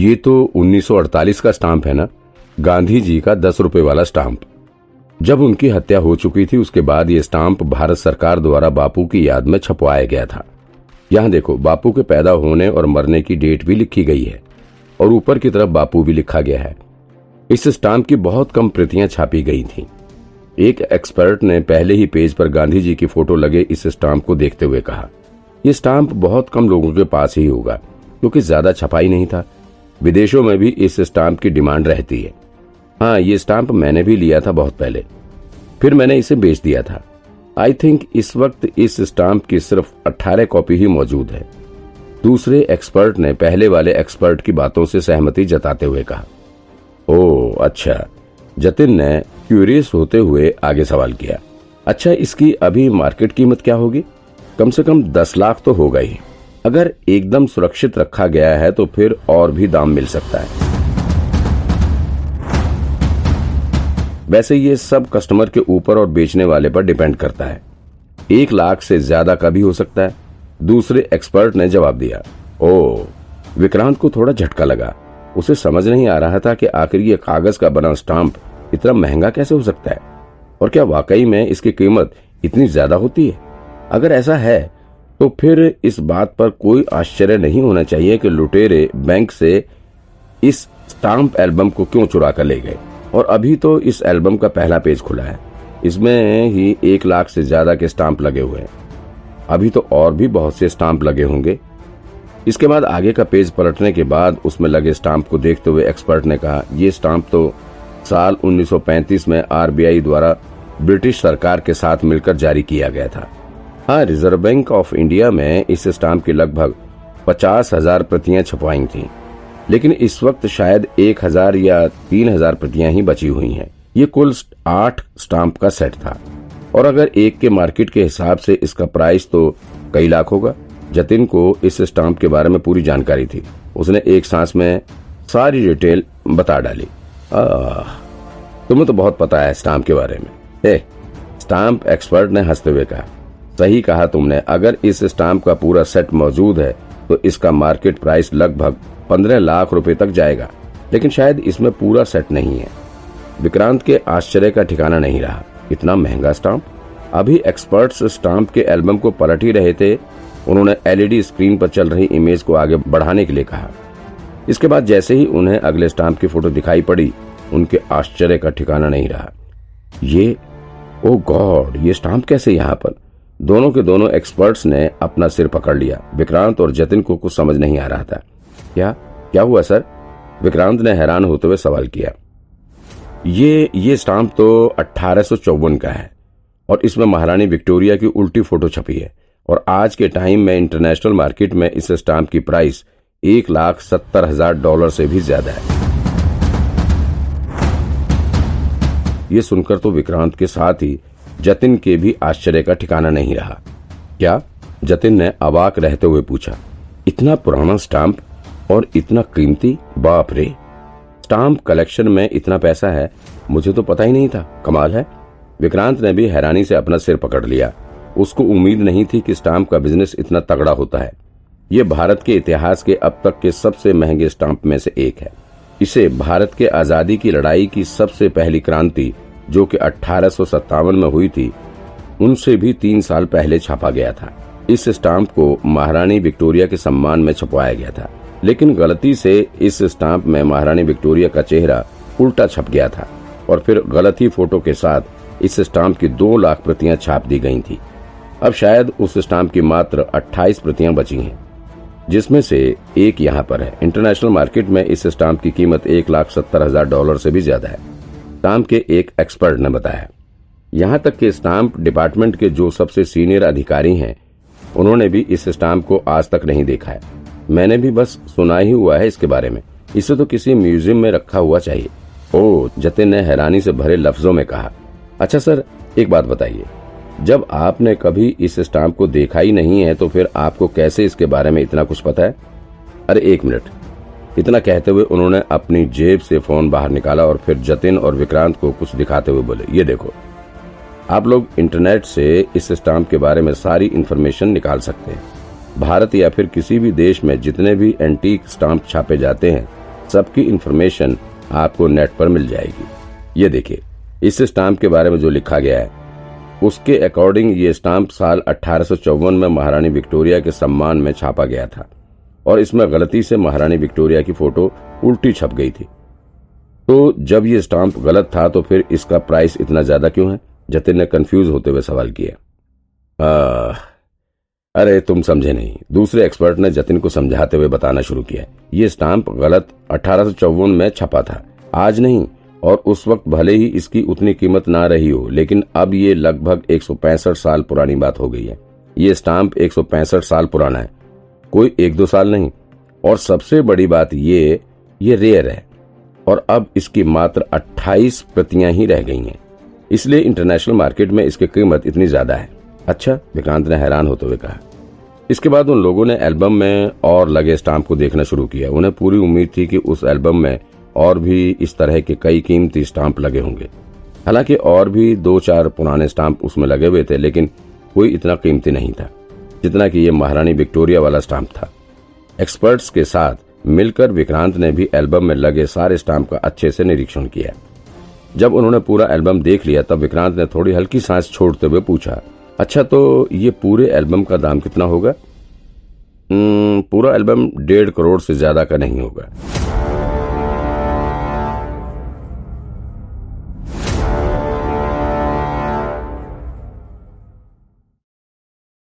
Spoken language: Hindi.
ये तो 1948 का स्टाम्प है ना? गांधी जी का दस रुपए वाला स्टाम्प। जब उनकी हत्या हो चुकी थी, उसके बाद ये स्टाम्प भारत सरकार द्वारा बापू की याद में छपवाया गया था। यहाँ देखो, बापू के पैदा होने और मरने की डेट भी लिखी गई है, और ऊपर की तरफ़ बापू भी लिखा गया है। इस स्टाम्प की बहुत कम प्रतियाँ छापी गई थीं। एक एक्सपर्ट ने पहले ही पेज पर गांधी जी की फ़ोटो लगे इस स्टाम्प को देखते हुए कहा यह स्टाम्प बहुत कम लोगों के पास ही होगा, क्योंकि ज़्यादा छपाई नहीं था। विदेशों में भी इस स्टाम्प की डिमांड रहती है। हाँ ये स्टाम्प मैंने भी लिया था बहुत पहले। फिर मैंने इसे बेच दिया था। आई थिंक इस वक्त इस स्टाम्प की सिर्फ़ 18 कॉपी ही मौजूद है। दूसरे एक्सपर्ट ने पहले वाले एक्सपर्ट की बातों से सहमति जताते हुए कहा। ओ अच्छा। जतिन ने क्यूरियस होते हुए आगे सवाल किया। अच्छा इसकी अभी मार्केट कीमत क्या होगी? कम से कम दस लाख तो होगा ही। अगर एकदम सुरक्षित रखा गया है तो फिर और भी दाम मिल सकता है। वैसे ये सब कस्टमर के ऊपर और बेचने वाले पर डिपेंड करता है। एक लाख से ज़्यादा का भी हो सकता है। दूसरे एक्सपर्ट ने जवाब दिया, ओ, विक्रांत को थोड़ा झटका लगा। उसे समझ नहीं आ रहा था कि आखिर ये कागज़ का बना स्टाम्प इतना महँगा कैसे हो सकता है? और क्या वाकई में इसकी कीमत इतनी ज़्यादा होती है? अगर ऐसा है तो फिर इस बात पर कोई आश्चर्य नहीं होना चाहिए कि लुटेरे बैंक से इस स्टाम्प एल्बम को क्यों चुरा कर ले गए। और अभी तो इस एल्बम का पहला पेज खुला है। इसमें ही एक लाख से ज़्यादा के स्टाम्प लगे हुए हैं। अभी तो और भी बहुत से स्टाम्प लगे होंगे। इसके बाद आगे का पेज पलटने के बाद उसमें लगे स्टाम्प को देखते हुए एक्सपर्ट ने कहा, ये स्टाम्प तो साल 1935 में आरबीआई द्वारा ब्रिटिश सरकार के साथ मिलकर जारी किया गया था। हाँ रिज़र्व बैंक ऑफ़ इंडिया में इस स्टाम्प की लगभग पचास हज़ार प्रतियाँ छपवाई थी। लेकिन इस वक्त शायद एक हज़ार या तीन हज़ार प्रतियाँ ही बची हुई हैं। ये कुल आठ स्टाम्प का सेट था। और अगर एक के मार्केट के हिसाब से इसका प्राइस तो कई लाख होगा। जतिन को इस स्टाम्प के बारे में पूरी जानकारी थी। उसने एक सांस में सारी डिटेल बता डाली। तुम्हें तो बहुत पता है स्टाम्प के बारे में। ए, स्टाम्प एक्सपर्ट ने हँसते हुए कहा सही कहा तुमने, अगर इस स्टाम्प का पूरा सेट मौजूद है तो इसका मार्केट प्राइस लगभग पंद्रह लाख रुपए तक जाएगा। लेकिन शायद इसमें पूरा सेट नहीं है। विक्रांत के आश्चर्य का ठिकाना नहीं रहा। इतना महँगा स्टाम्प? अभी एक्सपर्ट्स स्टाम्प के एल्बम को पलट ही रहे थे। उन्होंने एलईडी स्क्रीन पर चल रही इमेज को आगे बढ़ाने के लिए कहा। इसके बाद जैसे ही उन्हें अगले स्टाम्प की फ़ोटो दिखाई पड़ी, उनके आश्चर्य का ठिकाना नहीं रहा। ये, ओ गॉड, ये स्टाम्प कैसे यहाँ पर? दोनों के दोनों एक्सपर्ट्स ने अपना सिर पकड़ लिया। विक्रांत और जतिन को कुछ समझ नहीं आ रहा था। क्या? क्या हुआ, सर? विक्रांत ने हैरान होते हुए सवाल किया। ये ये स्टाम्प तो अठारह का है और इसमें महारानी विक्टोरिया की उल्टी फ़ोटो छपी है और आज के टाइम में इंटरनेशनल मार्केट में इस स्टाम्प की प्राइस एक लाख सत्तर हज़ार डॉलर से भी ज़्यादा है। ये सुनकर तो विक्रांत के साथ ही जतिन के भी आश्चर्य का ठिकाना नहीं रहा। क्या? जतिन ने अवाक रहते हुए पूछा, इतना पुराना स्टाम्प और इतना कीमती? बाप रे! स्टाम्प कलेक्शन में इतना पैसा है, मुझे तो पता ही नहीं था। कमाल है। विक्रांत ने भी हैरानी से अपना सिर पकड़ लिया। उसको उम्मीद नहीं थी कि स्टाम्प का बिज़नेस इतना तगड़ा होता है। ये भारत के इतिहास के अब तक के सबसे महँगे स्टाम्प में से एक है। इसे भारत के आज़ादी की लड़ाई की सबसे पहली क्रांति जो कि अठारह में हुई थी, उनसे भी तीन साल पहले छापा गया था। इस स्टाम्प को महारानी विक्टोरिया के सम्मान में छपवाया गया था। लेकिन गलती से इस स्टाम्प में महारानी विक्टोरिया का चेहरा उल्टा छप गया था और फिर गलत फ़ोटो के साथ इस स्टाम्प की दो लाख प्रतियाँ छाप दी गई थी। अब शायद उस स्टाम्प की मात्र 28 प्रतियाँ बची हैं, जिसमें से एक यहाँ पर है। इंटरनेशनल मार्केट में इस स्टाम्प की कीमत एक लाख सत्तर हज़ार डॉलर से भी ज़्यादा है। स्टाम्प के एक एक्सपर्ट ने बताया। यहाँ तक कि स्टाम्प डिपार्टमेंट के जो सबसे सीनियर अधिकारी हैं, उन्होंने भी इस स्टाम्प को आज तक नहीं देखा है। मैंने भी बस सुना ही हुआ है इसके बारे में। इसे तो किसी म्यूज़ियम में रखा हुआ चाहिए। ओ, जतिन ने हैरानी से भरे लफ्जों में कहा। अच्छा सर, एक बात बताइए। जब आपने कभी इस स्टाम्प को देखा ही नहीं है तो फिर आपको कैसे इसके बारे में इतना कुछ पता है? अरे, एक मिनट। इतना कहते हुए उन्होंने अपनी जेब से फ़ोन बाहर निकाला और फिर जतिन और विक्रांत को कुछ दिखाते हुए बोले, ये देखो, आप लोग इंटरनेट से इस स्टाम्प के बारे में सारी इन्फॉर्मेशन निकाल सकते हैं। भारत या फिर किसी भी देश में जितने भी एंटीक स्टाम्प छापे जाते हैं, सबकी इन्फॉर्मेशन आपको नेट पर मिल जाएगी। ये देखिए, इस स्टाम्प के बारे में जो लिखा गया है, उसके अकॉर्डिंग ये स्टाम्प साल अठारह सौ चौवन में महारानी विक्टोरिया के सम्मान में छापा गया था। और इसमें गलती से महारानी विक्टोरिया की फ़ोटो उल्टी छप गई थी। तो जब ये स्टाम्प गलत था तो फिर इसका प्राइस इतना ज़्यादा क्यों है? जतिन ने कंफ्यूज होते हुए सवाल किया। अरे तुम समझे नहीं। दूसरे एक्सपर्ट ने जतिन को समझाते हुए बताना शुरू किया। ये स्टाम्प गलत अठारह में छपा था। आज नहीं, और उस वक्त भले ही इसकी उतनी कीमत ना रही हो, लेकिन अब ये लगभग एक सौ पैंसठ साल पुरानी बात हो गई है। ये स्टाम्प एक सौ पैंसठ साल पुराना है। कोई एक दो साल नहीं। और सबसे बड़ी बात ये ये रेयर है। और अब इसकी मात्र 28 प्रतियाँ ही रह गई हैं। इसलिए इंटरनेशनल मार्केट में इसकी कीमत इतनी ज़्यादा है। अच्छा विक्रांत ने हैरान होते हुए कहा। इसके बाद उन लोगों ने एल्बम में और लगे स्टाम्प को देखना शुरू किया। उन्हें पूरी उम्मीद थी कि उस एल्बम में और भी इस तरह के कई कीमती स्टाम्प लगे होंगे। हालाँकि और भी दो चार पुराने स्टाम्प उसमें लगे हुए थे, लेकिन कोई इतना कीमती नहीं था। जितना कि ये महारानी विक्टोरिया वाला स्टाम्प था। एक्सपर्ट्स के साथ मिलकर विक्रांत ने भी एल्बम में लगे सारे स्टाम्प का अच्छे से निरीक्षण किया। जब उन्होंने पूरा एल्बम देख लिया, तब विक्रांत ने थोड़ी हल्की सांस छोड़ते हुए पूछा अच्छा तो ये पूरे एल्बम का दाम कितना होगा? पूरा एल्बम डेढ़ करोड़ से ज़्यादा का नहीं होगा।